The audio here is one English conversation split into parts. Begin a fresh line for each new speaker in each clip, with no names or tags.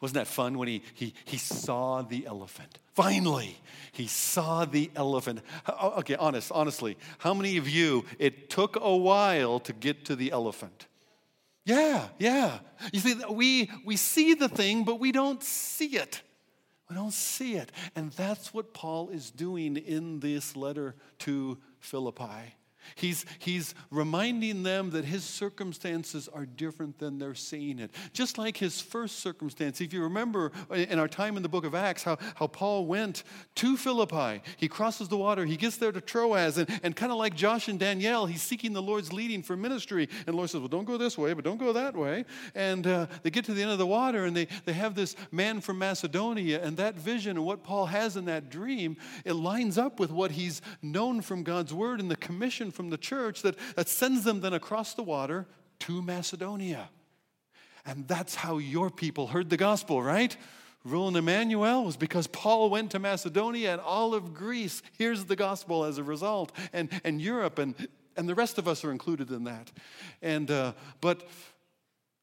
Wasn't that fun when he, he, he saw the elephant? Finally, he saw the elephant. Okay, honest, honestly, how many of you, it took a while to get to the elephant? Yeah, yeah. You see, we, we see the thing, but we don't see it. We don't see it. And that's what Paul is doing in this letter to Philippi. He's, he's reminding them that his circumstances are different than they're seeing it. Just like his first circumstance. If you remember in our time in the book of Acts, how, how Paul went to Philippi, he crosses the water, he gets there to Troas, and, and kind of like Josh and Danielle, he's seeking the Lord's leading for ministry. And the Lord says, Well, don't go this way, but don't go that way. And uh, they get to the end of the water, and they, they have this man from Macedonia, and that vision and what Paul has in that dream, it lines up with what he's known from God's word and the commission from the church that, that sends them then across the water to Macedonia. And that's how your people heard the gospel, right? Rule Emmanuel was because Paul went to Macedonia and all of Greece hears the gospel as a result, and, and Europe, and, and the rest of us are included in that. And, uh, but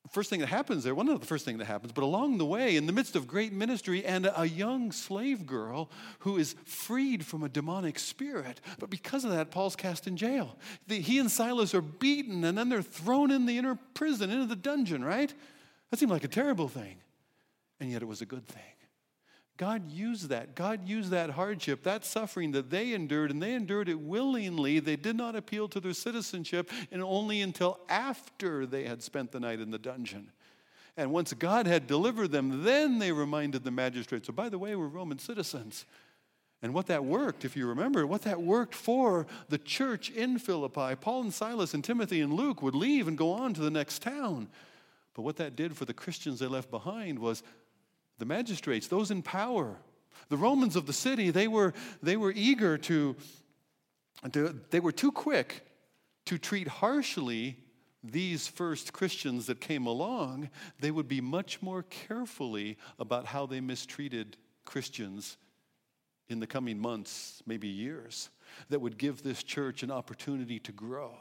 first thing that happens there, one of the first thing that happens, but along the way, in the midst of great ministry and a young slave girl who is freed from a demonic spirit, but because of that, Paul's cast in jail. The, he and Silas are beaten and then they're thrown in the inner prison, into the dungeon, right? That seemed like a terrible thing. And yet it was a good thing. God used that. God used that hardship, that suffering that they endured, and they endured it willingly. They did not appeal to their citizenship, and only until after they had spent the night in the dungeon. And once God had delivered them, then they reminded the magistrates, so by the way, we're Roman citizens. And what that worked, if you remember, what that worked for the church in Philippi, Paul and Silas and Timothy and Luke would leave and go on to the next town. But what that did for the Christians they left behind was the magistrates, those in power, the Romans of the city, they were, they were eager to, to, they were too quick to treat harshly these first Christians that came along. They would be much more carefully about how they mistreated Christians in the coming months, maybe years, that would give this church an opportunity to grow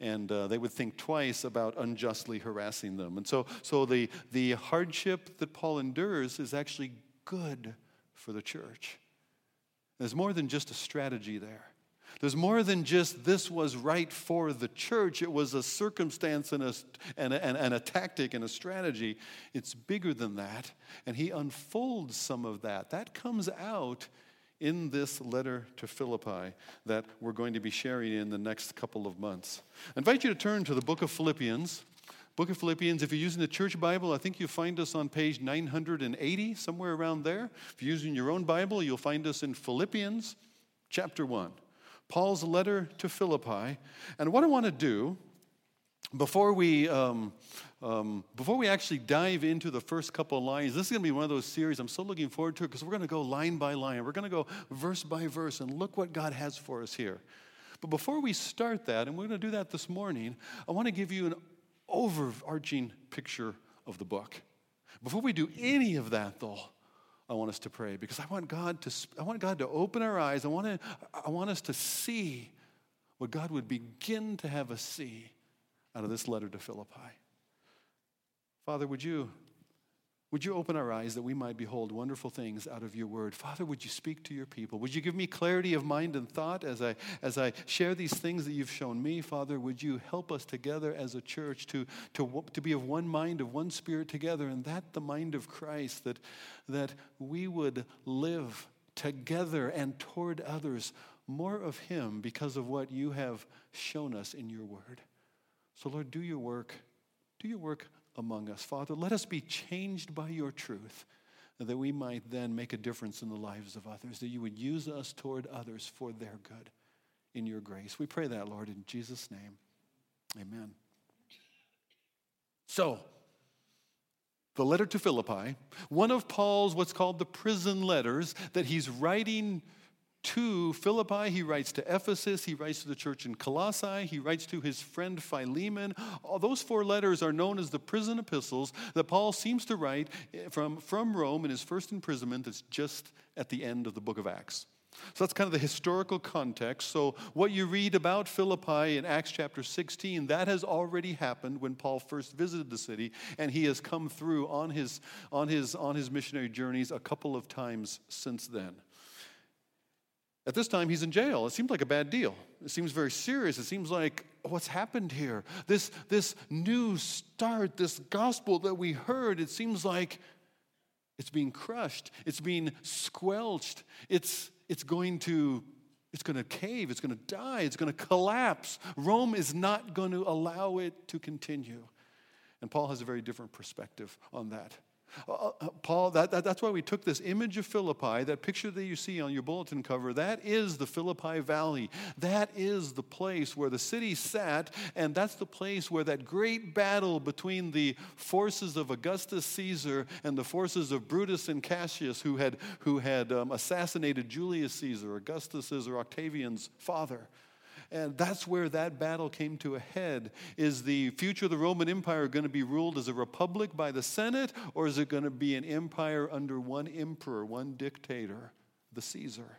and uh, they would think twice about unjustly harassing them. And so, so the, the hardship that Paul endures is actually good for the church. There's more than just a strategy there. There's more than just this was right for the church. It was a circumstance and a, and a, and a tactic and a strategy. It's bigger than that. And he unfolds some of that. That comes out in this letter to Philippi that we're going to be sharing in the next couple of months. I invite you to turn to the book of Philippians. Book of Philippians, if you're using the church Bible, I think you'll find us on page 980, somewhere around there. If you're using your own Bible, you'll find us in Philippians chapter 1. Paul's letter to Philippi. And what I want to do before we um, um, before we actually dive into the first couple of lines, this is going to be one of those series. I'm so looking forward to because we're going to go line by line. We're going to go verse by verse and look what God has for us here. But before we start that, and we're going to do that this morning, I want to give you an overarching picture of the book. Before we do any of that, though, I want us to pray because I want God to, I want God to open our eyes. I want, to, I want us to see what God would begin to have us see out of this letter to Philippi. Father, would you, would you open our eyes that we might behold wonderful things out of your word? Father, would you speak to your people? Would you give me clarity of mind and thought as I, as I share these things that you've shown me? Father, would you help us together as a church to, to, to be of one mind, of one spirit together, and that the mind of Christ, that, that we would live together and toward others more of Him because of what you have shown us in your word. So, Lord, do your work. Do your work among us. Father, let us be changed by your truth that we might then make a difference in the lives of others, that you would use us toward others for their good in your grace. We pray that, Lord, in Jesus' name. Amen. So, the letter to Philippi, one of Paul's what's called the prison letters that he's writing to Philippi, he writes to Ephesus, he writes to the church in Colossae, he writes to his friend Philemon. All those four letters are known as the prison epistles that Paul seems to write from, from Rome in his first imprisonment that's just at the end of the book of Acts. So that's kind of the historical context. So, what you read about Philippi in Acts chapter 16, that has already happened when Paul first visited the city, and he has come through on his, on his, on his missionary journeys a couple of times since then. At this time, he's in jail. It seems like a bad deal. It seems very serious. It seems like what's happened here? This, this new start, this gospel that we heard, it seems like it's being crushed, it's being squelched, it's, it's going to it's going to cave, it's going to die, it's going to collapse. Rome is not going to allow it to continue. And Paul has a very different perspective on that. Uh, uh, uh, Paul, that, that, that's why we took this image of Philippi, that picture that you see on your bulletin cover, that is the Philippi Valley. That is the place where the city sat, and that's the place where that great battle between the forces of Augustus Caesar and the forces of Brutus and Cassius, who had, who had um, assassinated Julius Caesar, Augustus's or Octavian's father. And that's where that battle came to a head. Is the future of the Roman Empire going to be ruled as a republic by the Senate, or is it going to be an empire under one emperor, one dictator, the Caesar?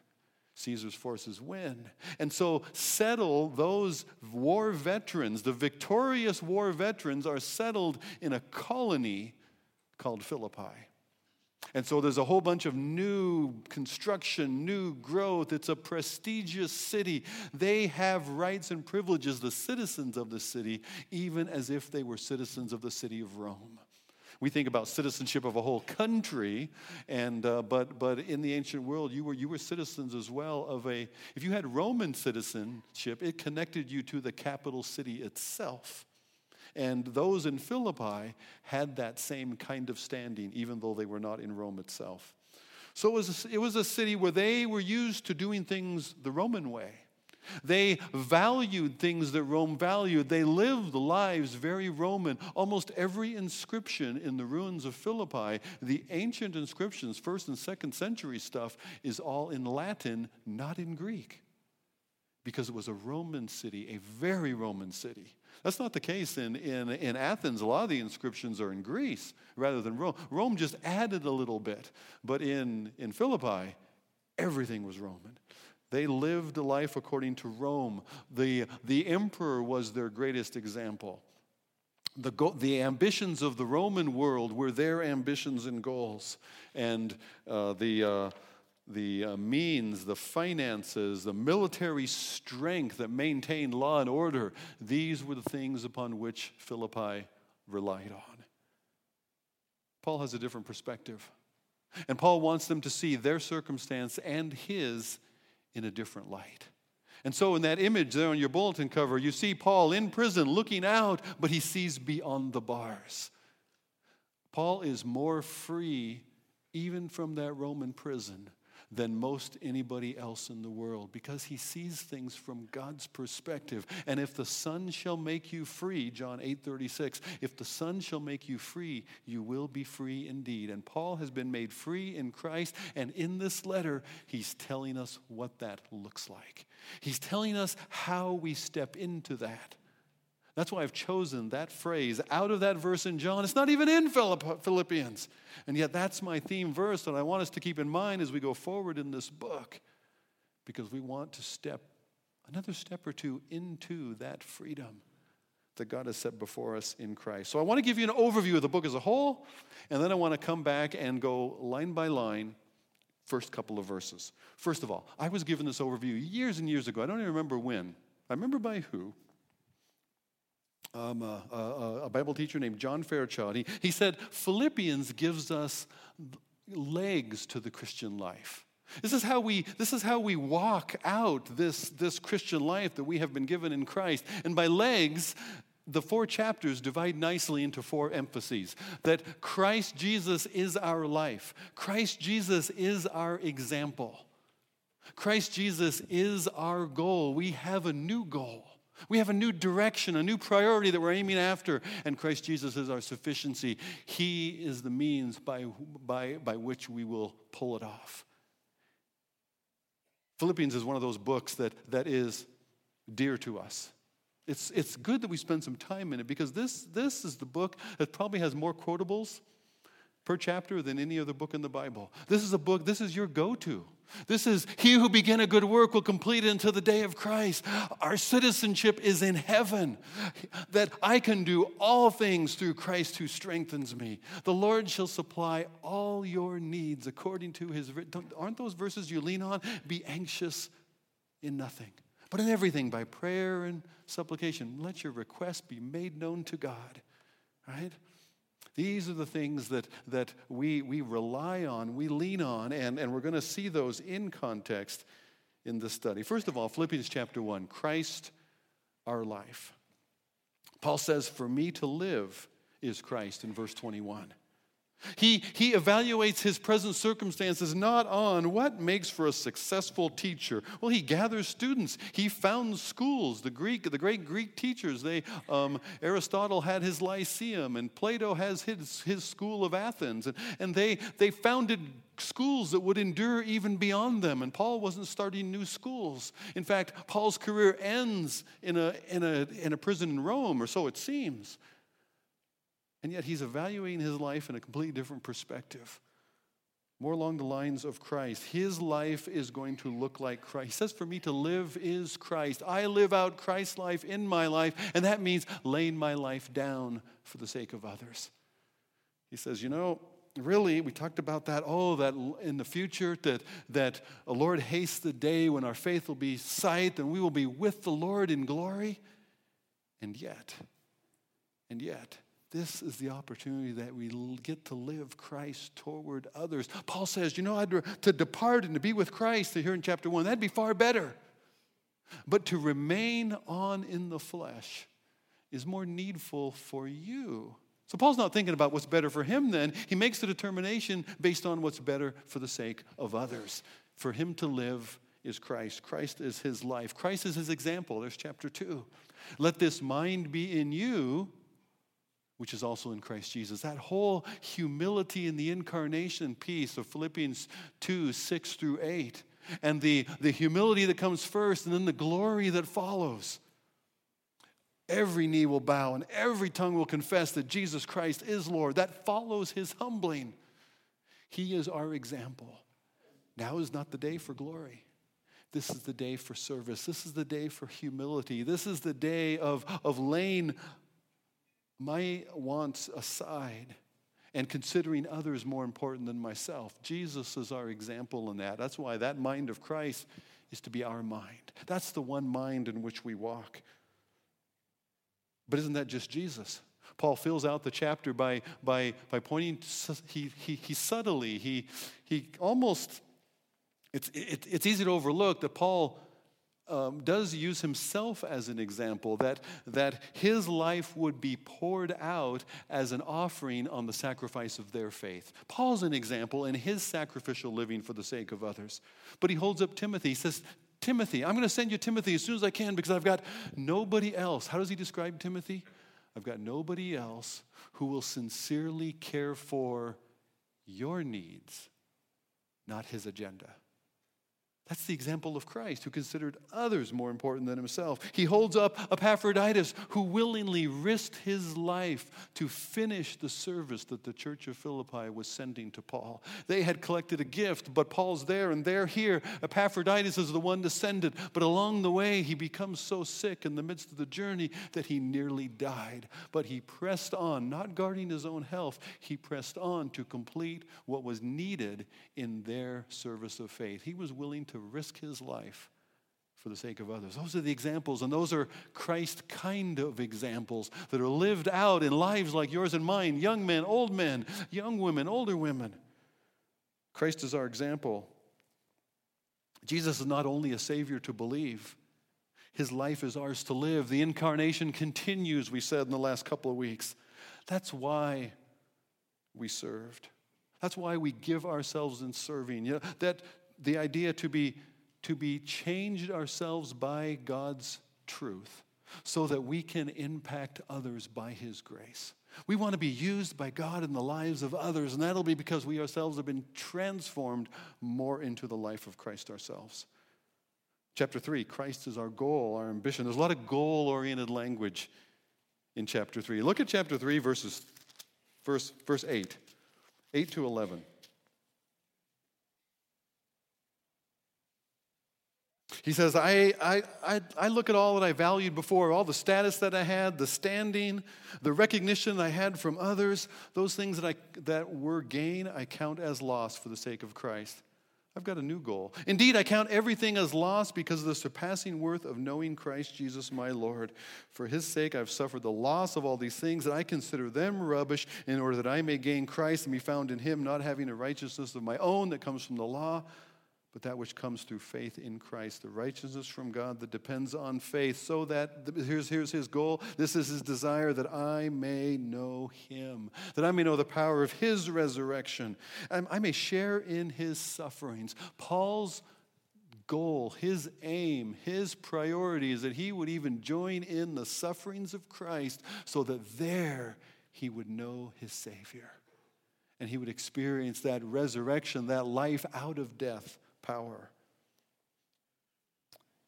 Caesar's forces win. And so, settle those war veterans, the victorious war veterans, are settled in a colony called Philippi. And so there's a whole bunch of new construction, new growth. It's a prestigious city. They have rights and privileges, the citizens of the city, even as if they were citizens of the city of Rome. We think about citizenship of a whole country, and, uh, but, but in the ancient world, you were, you were citizens as well of a, if you had Roman citizenship, it connected you to the capital city itself. And those in Philippi had that same kind of standing, even though they were not in Rome itself. So it was, a, it was a city where they were used to doing things the Roman way. They valued things that Rome valued. They lived lives very Roman. Almost every inscription in the ruins of Philippi, the ancient inscriptions, first and second century stuff, is all in Latin, not in Greek. Because it was a Roman city, a very Roman city. That's not the case in, in, in Athens. A lot of the inscriptions are in Greece rather than Rome. Rome just added a little bit. But in, in Philippi, everything was Roman. They lived a life according to Rome. The, the emperor was their greatest example. The, go- the ambitions of the Roman world were their ambitions and goals. And uh, the. Uh, the uh, means, the finances, the military strength that maintained law and order, these were the things upon which Philippi relied on. Paul has a different perspective. And Paul wants them to see their circumstance and his in a different light. And so, in that image there on your bulletin cover, you see Paul in prison looking out, but he sees beyond the bars. Paul is more free even from that Roman prison than most anybody else in the world because he sees things from God's perspective. And if the Son shall make you free, John 8:36, if the Son shall make you free, you will be free indeed. And Paul has been made free in Christ, and in this letter, he's telling us what that looks like. He's telling us how we step into that. That's why I've chosen that phrase out of that verse in John. It's not even in Philippians. And yet, that's my theme verse that I want us to keep in mind as we go forward in this book because we want to step another step or two into that freedom that God has set before us in Christ. So, I want to give you an overview of the book as a whole, and then I want to come back and go line by line first couple of verses. First of all, I was given this overview years and years ago. I don't even remember when. I remember by who um, a, a, a, Bible teacher named John Fairchild. He, he said, Philippians gives us legs to the Christian life. This is how we, this is how we walk out this, this Christian life that we have been given in Christ. And by legs, the four chapters divide nicely into four emphases that Christ Jesus is our life, Christ Jesus is our example, Christ Jesus is our goal. We have a new goal. We have a new direction, a new priority that we're aiming after, and Christ Jesus is our sufficiency. He is the means by, by, by which we will pull it off. Philippians is one of those books that, that is dear to us. It's, it's good that we spend some time in it because this, this is the book that probably has more quotables per chapter than any other book in the Bible. This is a book, this is your go to. This is he who began a good work will complete it until the day of Christ. Our citizenship is in heaven, that I can do all things through Christ who strengthens me. The Lord shall supply all your needs according to his. Aren't those verses you lean on? Be anxious in nothing, but in everything by prayer and supplication. Let your requests be made known to God, right? These are the things that, that we, we rely on, we lean on, and, and we're going to see those in context in this study. First of all, Philippians chapter 1 Christ, our life. Paul says, For me to live is Christ in verse 21. He, he evaluates his present circumstances not on what makes for a successful teacher. Well, he gathers students. He founds schools. The Greek, the great Greek teachers, they, um, Aristotle had his Lyceum, and Plato has his, his school of Athens. And, and they, they founded schools that would endure even beyond them. And Paul wasn't starting new schools. In fact, Paul's career ends in a, in a, in a prison in Rome, or so it seems. And yet he's evaluating his life in a completely different perspective. More along the lines of Christ. His life is going to look like Christ. He says, For me to live is Christ. I live out Christ's life in my life, and that means laying my life down for the sake of others. He says, You know, really, we talked about that. Oh, that in the future, that, that a Lord hastes the day when our faith will be sight and we will be with the Lord in glory. And yet, and yet, this is the opportunity that we get to live Christ toward others. Paul says, you know, I'd, to depart and to be with Christ, here in chapter 1, that'd be far better. But to remain on in the flesh is more needful for you. So Paul's not thinking about what's better for him then. He makes the determination based on what's better for the sake of others. For him to live is Christ. Christ is his life. Christ is his example. There's chapter 2. Let this mind be in you which is also in Christ Jesus. That whole humility in the incarnation piece of Philippians 2 6 through 8, and the, the humility that comes first, and then the glory that follows. Every knee will bow and every tongue will confess that Jesus Christ is Lord. That follows his humbling. He is our example. Now is not the day for glory. This is the day for service. This is the day for humility. This is the day of, of laying my wants aside and considering others more important than myself. Jesus is our example in that. That's why that mind of Christ is to be our mind. That's the one mind in which we walk. But isn't that just Jesus? Paul fills out the chapter by, by, by pointing, he, he, he subtly, he, he almost, it's, it, it's easy to overlook that Paul um, does use himself as an example, that, that his life would be poured out as an offering on the sacrifice of their faith. Paul's an example in his sacrificial living for the sake of others. But he holds up Timothy. He says, Timothy, I'm going to send you Timothy as soon as I can because I've got nobody else. How does he describe Timothy? I've got nobody else who will sincerely care for your needs, not his agenda. That's the example of Christ, who considered others more important than himself. He holds up Epaphroditus, who willingly risked his life to finish the service that the church of Philippi was sending to Paul. They had collected a gift, but Paul's there and they're here. Epaphroditus is the one to send it, but along the way, he becomes so sick in the midst of the journey that he nearly died. But he pressed on, not guarding his own health, he pressed on to complete what was needed in their service of faith. He was willing to risk his life for the sake of others. Those are the examples, and those are Christ kind of examples that are lived out in lives like yours and mine young men, old men, young women, older women. Christ is our example. Jesus is not only a Savior to believe, His life is ours to live. The incarnation continues, we said in the last couple of weeks. That's why we served. That's why we give ourselves in serving. You know, that the idea to be, to be changed ourselves by God's truth so that we can impact others by His grace. We want to be used by God in the lives of others, and that'll be because we ourselves have been transformed more into the life of Christ ourselves. Chapter 3 Christ is our goal, our ambition. There's a lot of goal oriented language in chapter 3. Look at chapter 3, verses, verse, verse 8, 8 to 11. He says, I, I, I, I, look at all that I valued before, all the status that I had, the standing, the recognition I had from others, those things that, I, that were gain, I count as loss for the sake of Christ. I've got a new goal. Indeed, I count everything as loss because of the surpassing worth of knowing Christ Jesus my Lord. For his sake, I've suffered the loss of all these things, and I consider them rubbish in order that I may gain Christ and be found in him, not having a righteousness of my own that comes from the law but that which comes through faith in Christ, the righteousness from God that depends on faith, so that here's, here's his goal. This is his desire that I may know him, that I may know the power of his resurrection, and I may share in his sufferings. Paul's goal, his aim, his priority is that he would even join in the sufferings of Christ so that there he would know his Savior. And he would experience that resurrection, that life out of death power.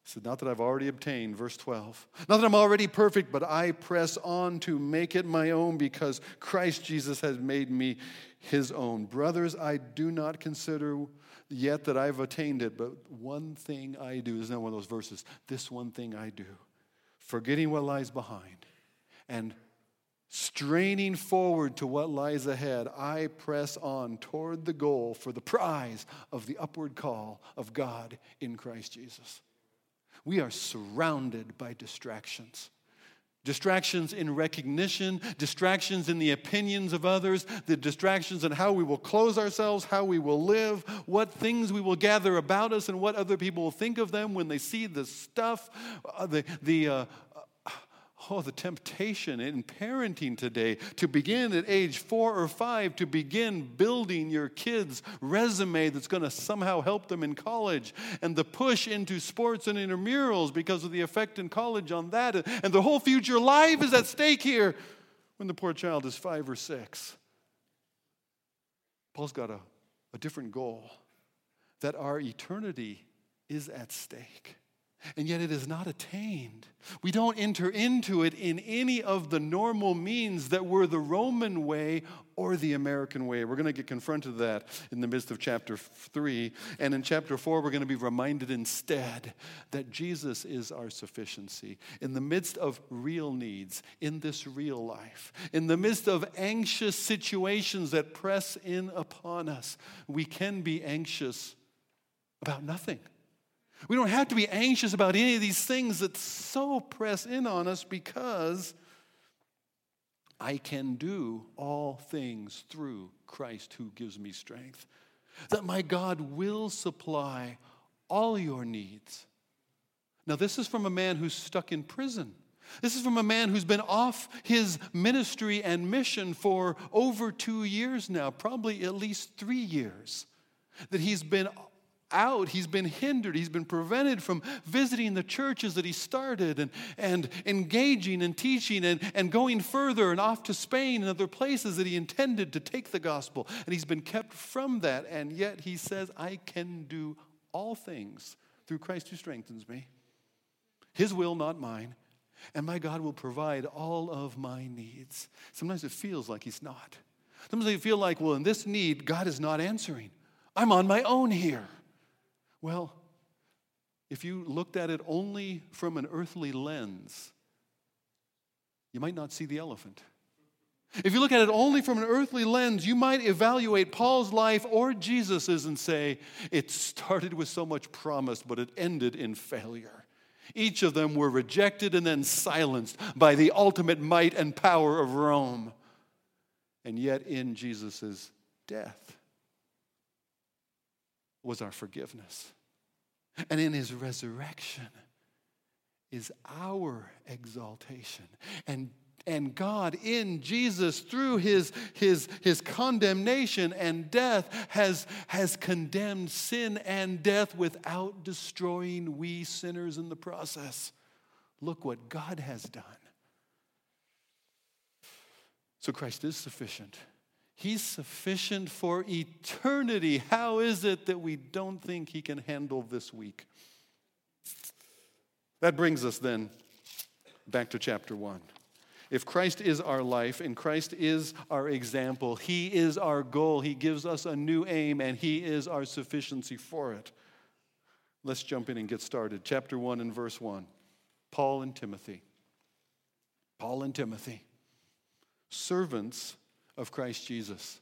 He said, Not that I've already obtained, verse 12. Not that I'm already perfect, but I press on to make it my own because Christ Jesus has made me his own. Brothers, I do not consider yet that I've attained it, but one thing I do. Isn't that one of those verses? This one thing I do, forgetting what lies behind and Straining forward to what lies ahead, I press on toward the goal for the prize of the upward call of God in Christ Jesus. We are surrounded by distractions. Distractions in recognition, distractions in the opinions of others, the distractions in how we will close ourselves, how we will live, what things we will gather about us, and what other people will think of them when they see the stuff, uh, the, the uh, Oh, the temptation in parenting today to begin at age four or five to begin building your kids' resume that's going to somehow help them in college, and the push into sports and intramurals because of the effect in college on that, and the whole future life is at stake here when the poor child is five or six. Paul's got a, a different goal that our eternity is at stake and yet it is not attained. We don't enter into it in any of the normal means that were the Roman way or the American way. We're going to get confronted with that in the midst of chapter 3. And in chapter 4, we're going to be reminded instead that Jesus is our sufficiency. In the midst of real needs, in this real life, in the midst of anxious situations that press in upon us, we can be anxious about nothing. We don't have to be anxious about any of these things that so press in on us because I can do all things through Christ who gives me strength. That my God will supply all your needs. Now, this is from a man who's stuck in prison. This is from a man who's been off his ministry and mission for over two years now, probably at least three years. That he's been out. He's been hindered. He's been prevented from visiting the churches that he started and, and engaging and teaching and, and going further and off to Spain and other places that he intended to take the gospel. And he's been kept from that. And yet he says, I can do all things through Christ who strengthens me. His will, not mine. And my God will provide all of my needs. Sometimes it feels like he's not. Sometimes I feel like, well, in this need, God is not answering. I'm on my own here. Well, if you looked at it only from an earthly lens, you might not see the elephant. If you look at it only from an earthly lens, you might evaluate Paul's life or Jesus's and say, it started with so much promise, but it ended in failure. Each of them were rejected and then silenced by the ultimate might and power of Rome. And yet, in Jesus' death was our forgiveness. And in his resurrection is our exaltation. And and God in Jesus, through his, his, his condemnation and death, has, has condemned sin and death without destroying we sinners in the process. Look what God has done. So Christ is sufficient. He's sufficient for eternity. How is it that we don't think He can handle this week? That brings us then back to chapter 1. If Christ is our life and Christ is our example, He is our goal, He gives us a new aim, and He is our sufficiency for it. Let's jump in and get started. Chapter 1 and verse 1. Paul and Timothy. Paul and Timothy, servants of Christ Jesus.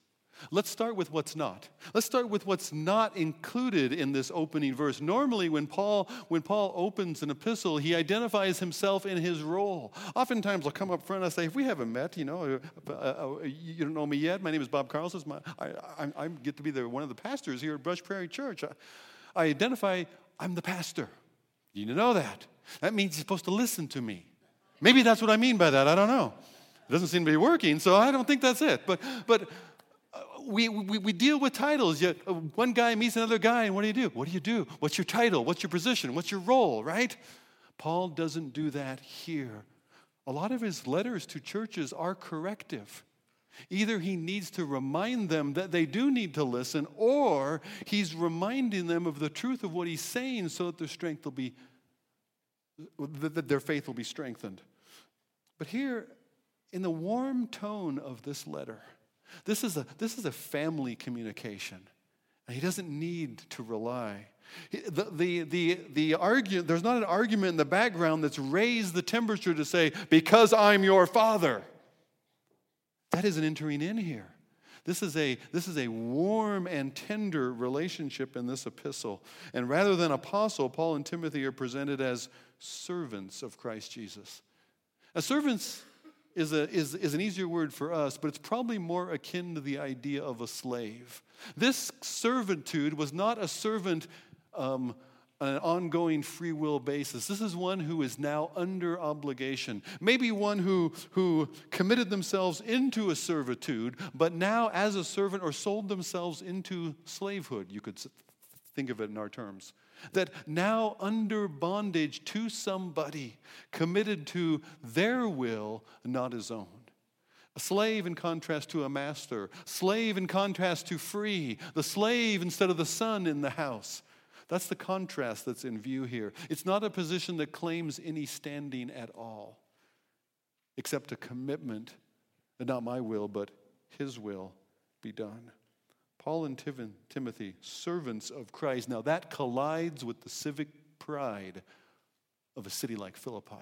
Let's start with what's not. Let's start with what's not included in this opening verse. Normally when Paul when Paul opens an epistle, he identifies himself in his role. Oftentimes I'll come up front and I say, if we haven't met, you know, uh, uh, uh, you don't know me yet. My name is Bob Carlson. I, I, I, get to be the, one of the pastors here at Brush Prairie Church. I, I identify, I'm the pastor. You know that. That means you're supposed to listen to me. Maybe that's what I mean by that. I don't know. It doesn't seem to be working, so I don't think that's it. But, but we, we, we deal with titles. You, uh, one guy meets another guy, and what do you do? What do you do? What's your title? What's your position? What's your role, right? Paul doesn't do that here. A lot of his letters to churches are corrective. Either he needs to remind them that they do need to listen, or he's reminding them of the truth of what he's saying so that their strength will be, that their faith will be strengthened. But here, in the warm tone of this letter, this is a, this is a family communication. And he doesn't need to rely. The, the, the, the argument, there's not an argument in the background that's raised the temperature to say, because I'm your father. That isn't entering in here. This is, a, this is a warm and tender relationship in this epistle. And rather than apostle, Paul and Timothy are presented as servants of Christ Jesus. As servants is, a, is, is an easier word for us, but it's probably more akin to the idea of a slave. This servitude was not a servant um, on an ongoing free will basis. This is one who is now under obligation. Maybe one who, who committed themselves into a servitude, but now as a servant or sold themselves into slavehood, you could think of it in our terms that now under bondage to somebody, committed to their will, not his own. A slave in contrast to a master, slave in contrast to free, the slave instead of the son in the house. That's the contrast that's in view here. It's not a position that claims any standing at all, except a commitment, and not my will, but his will be done. Paul and Timothy, servants of Christ. Now that collides with the civic pride of a city like Philippi.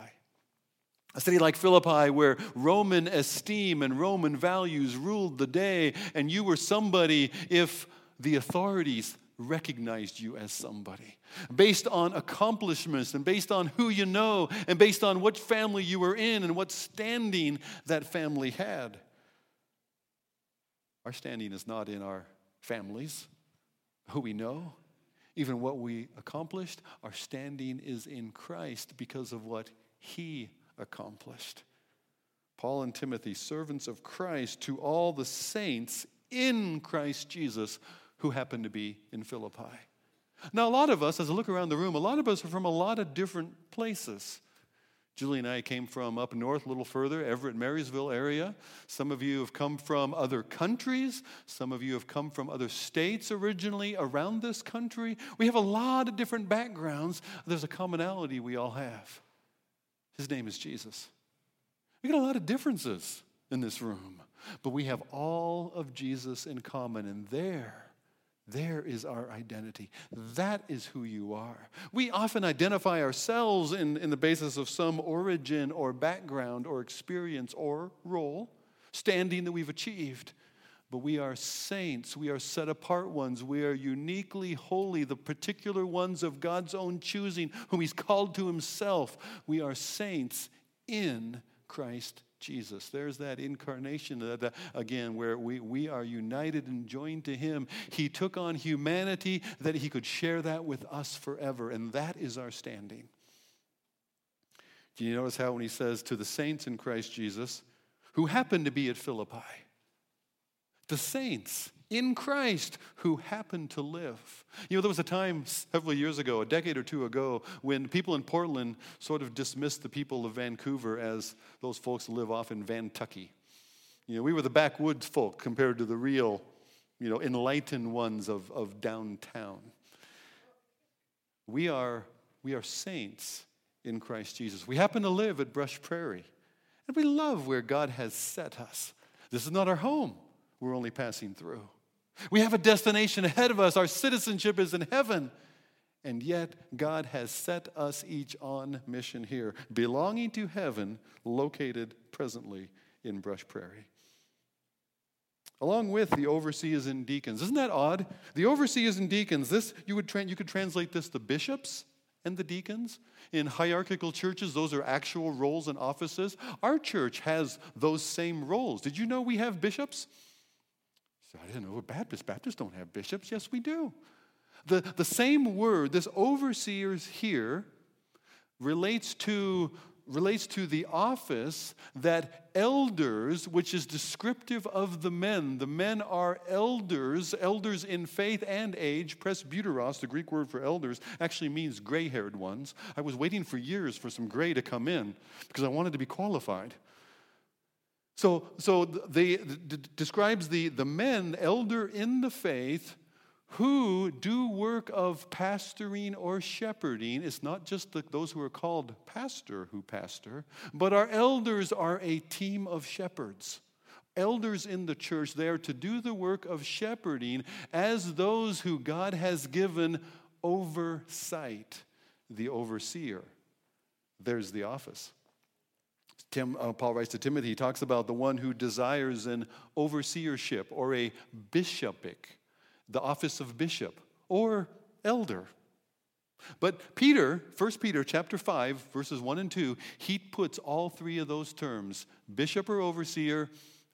A city like Philippi, where Roman esteem and Roman values ruled the day, and you were somebody if the authorities recognized you as somebody. Based on accomplishments and based on who you know, and based on what family you were in and what standing that family had. Our standing is not in our families, who we know, even what we accomplished. Our standing is in Christ because of what He accomplished. Paul and Timothy, servants of Christ, to all the saints in Christ Jesus who happen to be in Philippi. Now, a lot of us, as I look around the room, a lot of us are from a lot of different places. Julie and I came from up north, a little further, Everett, Marysville area. Some of you have come from other countries. Some of you have come from other states originally around this country. We have a lot of different backgrounds. There's a commonality we all have. His name is Jesus. We got a lot of differences in this room, but we have all of Jesus in common, and there there is our identity. That is who you are. We often identify ourselves in, in the basis of some origin or background or experience or role, standing that we've achieved. But we are saints. We are set apart ones. We are uniquely holy, the particular ones of God's own choosing, whom He's called to Himself. We are saints in Christ Jesus. There's that incarnation again where we, we are united and joined to Him. He took on humanity that He could share that with us forever, and that is our standing. Do you notice how when He says to the saints in Christ Jesus, who happened to be at Philippi, the saints, in Christ who happen to live. You know, there was a time several years ago, a decade or two ago, when people in Portland sort of dismissed the people of Vancouver as those folks live off in Vantucky. You know, we were the backwoods folk compared to the real, you know, enlightened ones of, of downtown. We are, we are saints in Christ Jesus. We happen to live at Brush Prairie, and we love where God has set us. This is not our home. We're only passing through. We have a destination ahead of us. Our citizenship is in heaven. And yet, God has set us each on mission here, belonging to heaven, located presently in Brush Prairie. Along with the overseers and deacons. Isn't that odd? The overseers and deacons, this you would tra- you could translate this the bishops and the deacons. In hierarchical churches, those are actual roles and offices. Our church has those same roles. Did you know we have bishops? I didn't know we're Baptists. Baptists don't have bishops. Yes, we do. The, the same word, this overseers here, relates to, relates to the office that elders, which is descriptive of the men. The men are elders, elders in faith and age. Presbyteros, the Greek word for elders, actually means gray haired ones. I was waiting for years for some gray to come in because I wanted to be qualified. So, so they describes the, the men, elder in the faith, who do work of pastoring or shepherding. It's not just the, those who are called pastor who pastor, but our elders are a team of shepherds. Elders in the church, they are to do the work of shepherding as those who God has given oversight, the overseer. There's the office. Tim, uh, Paul writes to Timothy, he talks about the one who desires an overseership or a bishopric the office of bishop or elder. But Peter, 1 Peter chapter 5, verses 1 and 2, he puts all three of those terms, bishop or overseer,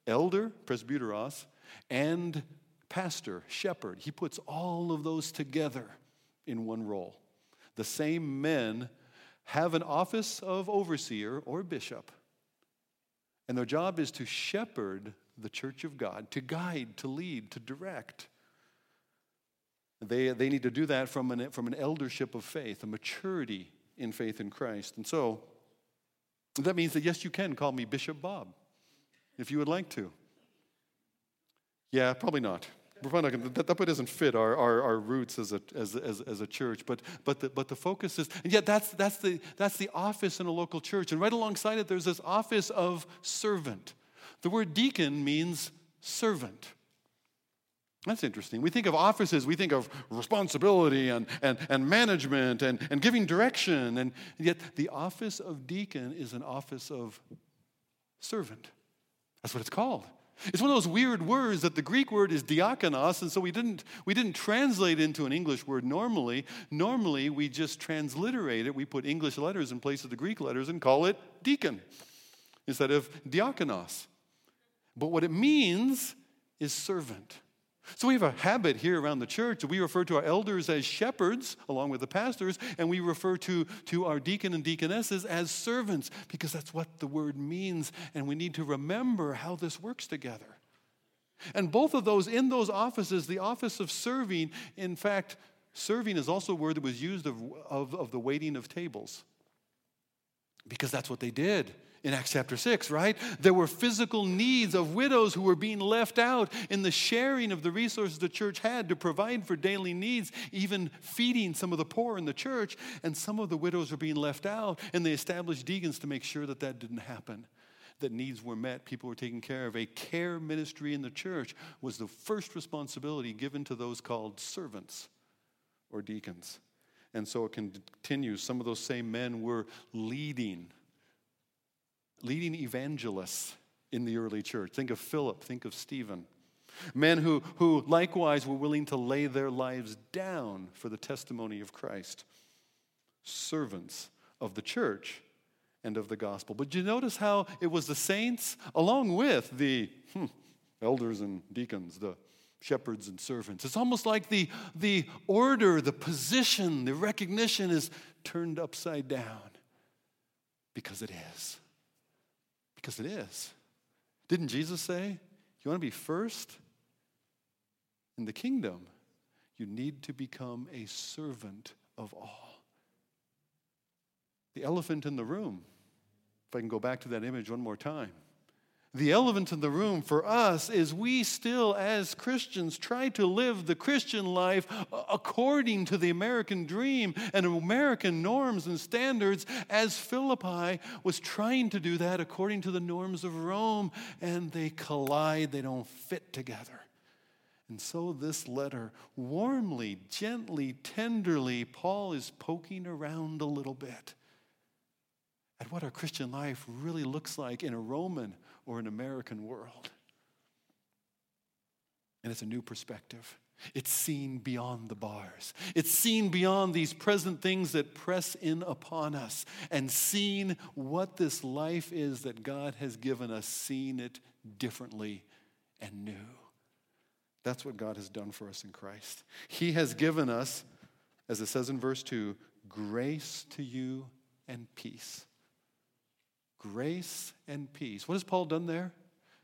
elder, presbyteros, and pastor, shepherd. He puts all of those together in one role. The same men have an office of overseer or bishop, and their job is to shepherd the church of God, to guide, to lead, to direct. They, they need to do that from an, from an eldership of faith, a maturity in faith in Christ. And so that means that, yes, you can call me Bishop Bob if you would like to. Yeah, probably not. We're probably not gonna, that, that doesn't fit our, our, our roots as a, as, as, as a church. But, but, the, but the focus is, and yet that's, that's, the, that's the office in a local church. And right alongside it, there's this office of servant. The word deacon means servant. That's interesting. We think of offices, we think of responsibility and, and, and management and, and giving direction, and yet the office of deacon is an office of servant. That's what it's called. It's one of those weird words that the Greek word is diakonos, and so we didn't, we didn't translate into an English word normally. Normally, we just transliterate it. We put English letters in place of the Greek letters and call it deacon instead of diakonos. But what it means is servant. So we have a habit here around the church. We refer to our elders as shepherds, along with the pastors, and we refer to, to our deacon and deaconesses as servants, because that's what the word means, and we need to remember how this works together. And both of those, in those offices, the office of serving, in fact, serving is also a word that was used of, of, of the waiting of tables, because that's what they did in Acts chapter 6, right? There were physical needs of widows who were being left out in the sharing of the resources the church had to provide for daily needs, even feeding some of the poor in the church. And some of the widows were being left out, and they established deacons to make sure that that didn't happen. That needs were met, people were taken care of. A care ministry in the church was the first responsibility given to those called servants or deacons. And so it continues. Some of those same men were leading leading evangelists in the early church. Think of Philip, think of Stephen. Men who, who likewise were willing to lay their lives down for the testimony of Christ. Servants of the church and of the gospel. But you notice how it was the saints, along with the hmm, elders and deacons, the shepherds and servants. It's almost like the, the order, the position, the recognition is turned upside down because it is. Because it is. Didn't Jesus say, You want to be first in the kingdom? You need to become a servant of all. The elephant in the room, if I can go back to that image one more time. The elephant in the room for us is we still, as Christians, try to live the Christian life according to the American dream and American norms and standards, as Philippi was trying to do that according to the norms of Rome, and they collide, they don't fit together. And so, this letter, warmly, gently, tenderly, Paul is poking around a little bit at what our Christian life really looks like in a Roman or an American world. And it's a new perspective. It's seen beyond the bars. It's seen beyond these present things that press in upon us and seen what this life is that God has given us, seen it differently and new. That's what God has done for us in Christ. He has given us, as it says in verse 2, grace to you and peace. Grace and peace. What has Paul done there?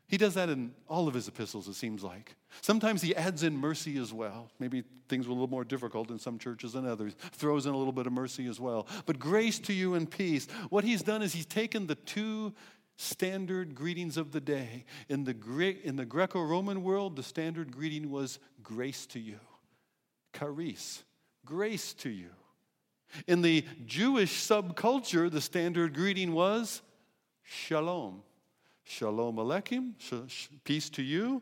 He does that in all of his epistles, it seems like. Sometimes he adds in mercy as well. Maybe things were a little more difficult in some churches than others. Throws in a little bit of mercy as well. But grace to you and peace. What he's done is he's taken the two standard greetings of the day. In the, Gre- in the Greco Roman world, the standard greeting was grace to you. Charis, grace to you. In the Jewish subculture, the standard greeting was shalom. Shalom Aleichem, peace to you.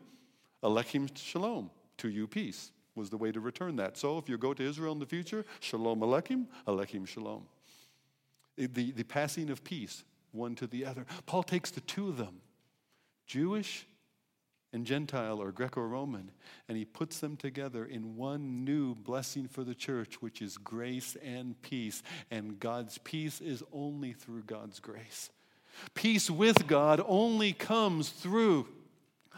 Aleichem Shalom, to you peace, was the way to return that. So if you go to Israel in the future, Shalom Aleichem, Aleichem Shalom. The, the passing of peace, one to the other. Paul takes the two of them, Jewish and Gentile or Greco Roman, and he puts them together in one new blessing for the church, which is grace and peace. And God's peace is only through God's grace. Peace with God only comes through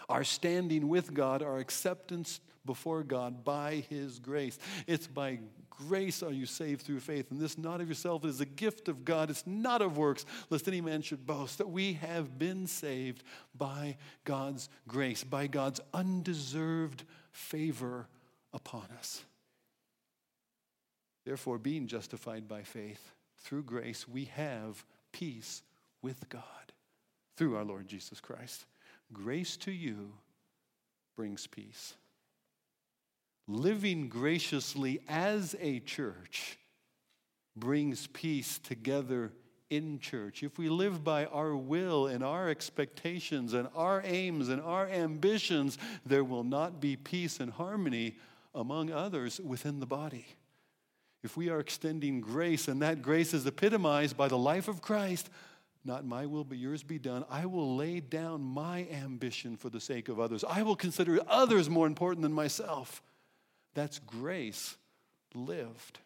our standing with God, our acceptance before God by His grace. It's by grace are you saved through faith, and this not of yourself, it is a gift of God. It's not of works, lest any man should boast, that we have been saved by God's grace, by God's undeserved favor upon us. Therefore, being justified by faith through grace, we have peace with God through our Lord Jesus Christ. Grace to you brings peace. Living graciously as a church brings peace together in church. If we live by our will and our expectations and our aims and our ambitions, there will not be peace and harmony among others within the body. If we are extending grace and that grace is epitomized by the life of Christ, not my will, but yours be done. I will lay down my ambition for the sake of others. I will consider others more important than myself. That's grace lived.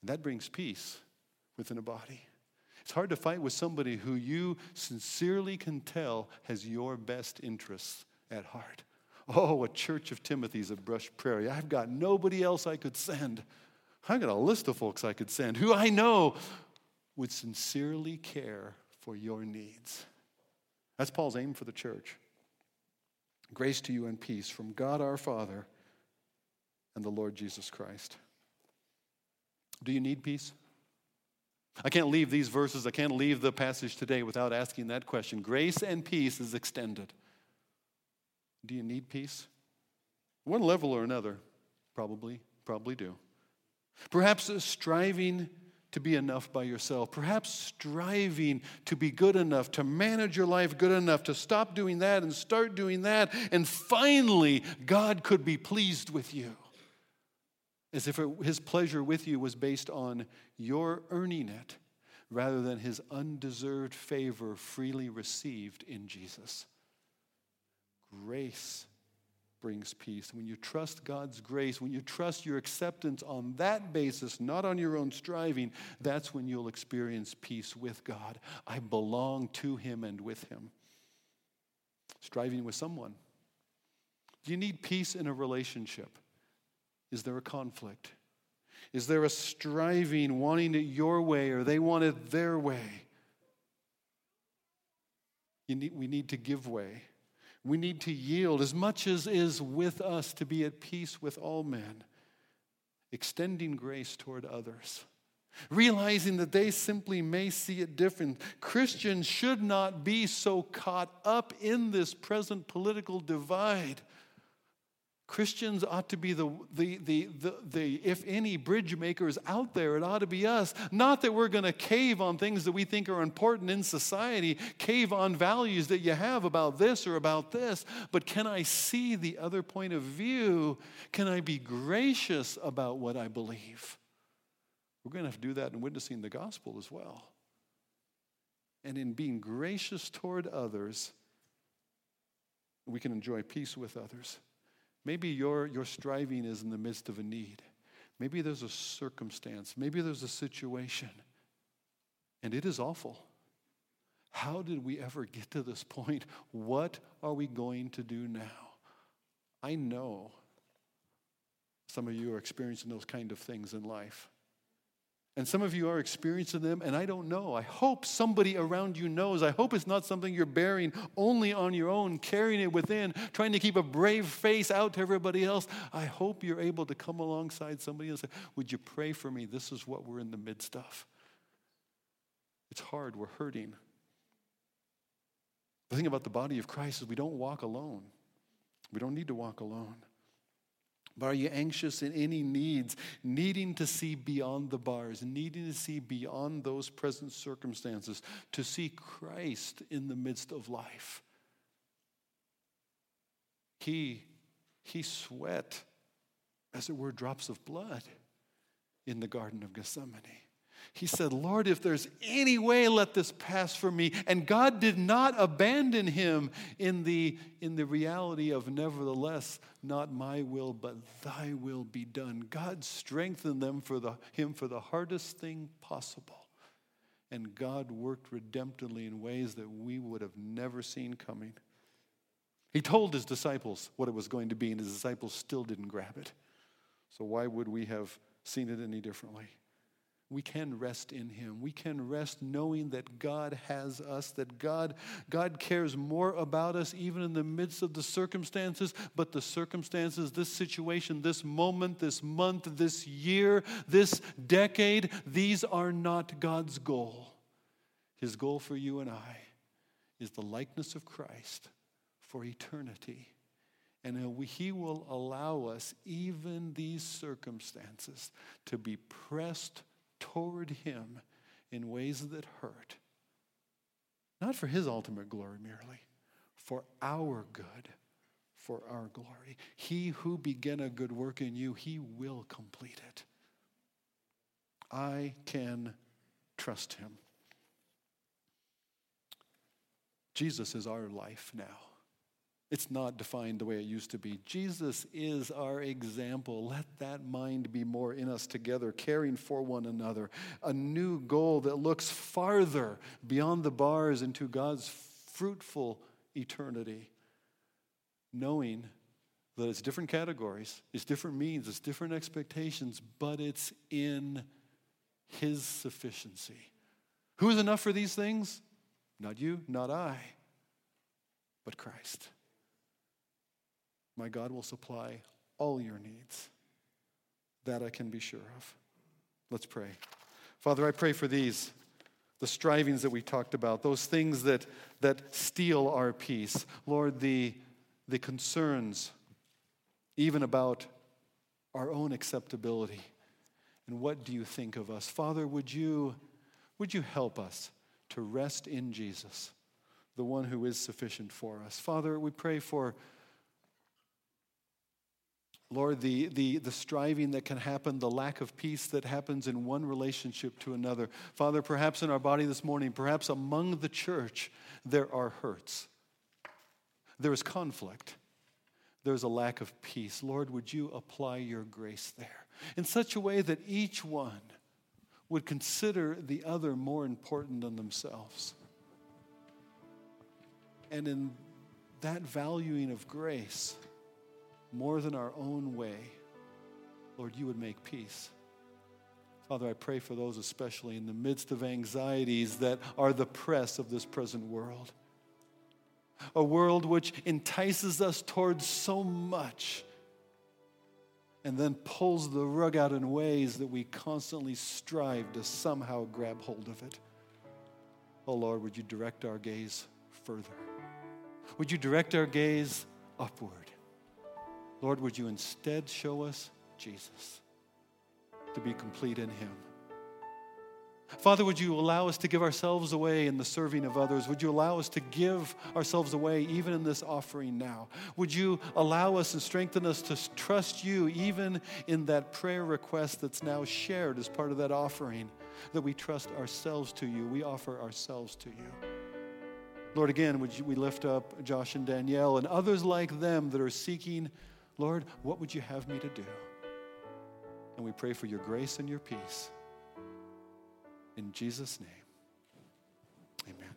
And that brings peace within a body. It's hard to fight with somebody who you sincerely can tell has your best interests at heart. Oh, a church of Timothy's at Brush Prairie. I've got nobody else I could send. I've got a list of folks I could send who I know would sincerely care for your needs. That's Paul's aim for the church. Grace to you and peace from God our Father and the Lord Jesus Christ. Do you need peace? I can't leave these verses, I can't leave the passage today without asking that question. Grace and peace is extended. Do you need peace? One level or another, probably, probably do. Perhaps a striving to be enough by yourself, perhaps striving to be good enough, to manage your life good enough, to stop doing that and start doing that, and finally, God could be pleased with you. As if it, his pleasure with you was based on your earning it rather than his undeserved favor freely received in Jesus. Grace brings peace. When you trust God's grace, when you trust your acceptance on that basis, not on your own striving, that's when you'll experience peace with God. I belong to Him and with Him. Striving with someone. Do you need peace in a relationship? Is there a conflict? Is there a striving, wanting it your way, or they want it their way? Need, we need to give way. We need to yield as much as is with us to be at peace with all men, extending grace toward others, realizing that they simply may see it different. Christians should not be so caught up in this present political divide Christians ought to be the, the, the, the, the, if any, bridge makers out there. It ought to be us. Not that we're going to cave on things that we think are important in society, cave on values that you have about this or about this, but can I see the other point of view? Can I be gracious about what I believe? We're going to have to do that in witnessing the gospel as well. And in being gracious toward others, we can enjoy peace with others. Maybe your, your striving is in the midst of a need. Maybe there's a circumstance. Maybe there's a situation. And it is awful. How did we ever get to this point? What are we going to do now? I know some of you are experiencing those kind of things in life. And some of you are experiencing them, and I don't know. I hope somebody around you knows. I hope it's not something you're bearing only on your own, carrying it within, trying to keep a brave face out to everybody else. I hope you're able to come alongside somebody and say, Would you pray for me? This is what we're in the midst of. It's hard, we're hurting. The thing about the body of Christ is we don't walk alone. We don't need to walk alone. But are you anxious in any needs, needing to see beyond the bars, needing to see beyond those present circumstances, to see Christ in the midst of life? He, he sweat, as it were, drops of blood in the Garden of Gethsemane. He said, Lord, if there's any way, let this pass from me. And God did not abandon him in the, in the reality of, nevertheless, not my will, but thy will be done. God strengthened them for the, him for the hardest thing possible. And God worked redemptively in ways that we would have never seen coming. He told his disciples what it was going to be, and his disciples still didn't grab it. So, why would we have seen it any differently? We can rest in him. We can rest knowing that god has us that god god cares more about us even in the midst of the circumstances but the circumstances this situation this moment this month this year this decade these are not god's goal. His goal for you and i is the likeness of christ for eternity. And uh, he will allow us, even these circumstances, to be pressed toward Him in ways that hurt. Not for His ultimate glory merely, for our good, for our glory. He who began a good work in you, He will complete it. I can trust Him. Jesus is our life now. It's not defined the way it used to be. Jesus is our example. Let that mind be more in us together, caring for one another. A new goal that looks farther beyond the bars into God's fruitful eternity. Knowing that it's different categories, it's different means, it's different expectations, but it's in His sufficiency. Who is enough for these things? Not you, not I, but Christ. My God will supply all your needs. That I can be sure of. Let's pray. Father, I pray for these, the strivings that we talked about, those things that, that steal our peace. Lord, the, the concerns, even about our own acceptability. And what do you think of us? Father, would you, would you help us to rest in Jesus, the one who is sufficient for us? Father, we pray for Lord, the, the, the striving that can happen, the lack of peace that happens in one relationship to another. Father, perhaps in our body this morning, perhaps among the church, there are hurts. There is conflict. There's a lack of peace. Lord, would you apply your grace there in such a way that each one would consider the other more important than themselves? And in that valuing of grace, more than our own way, Lord, you would make peace. Father, I pray for those especially in the midst of anxieties that are the press of this present world. A world which entices us towards so much and then pulls the rug out in ways that we constantly strive to somehow grab hold of it. Oh Lord, would you direct our gaze further? Would you direct our gaze upward? Lord, would you instead show us Jesus to be complete in him? Father, would you allow us to give ourselves away in the serving of others? Would you allow us to give ourselves away even in this offering now? Would you allow us and strengthen us to trust you even in that prayer request that's now shared as part of that offering? That we trust ourselves to you, we offer ourselves to you. Lord, again, would you, we lift up Josh and Danielle and others like them that are seeking, Lord, what would you have me to do? And we pray for your grace and your peace. In Jesus' name, amen.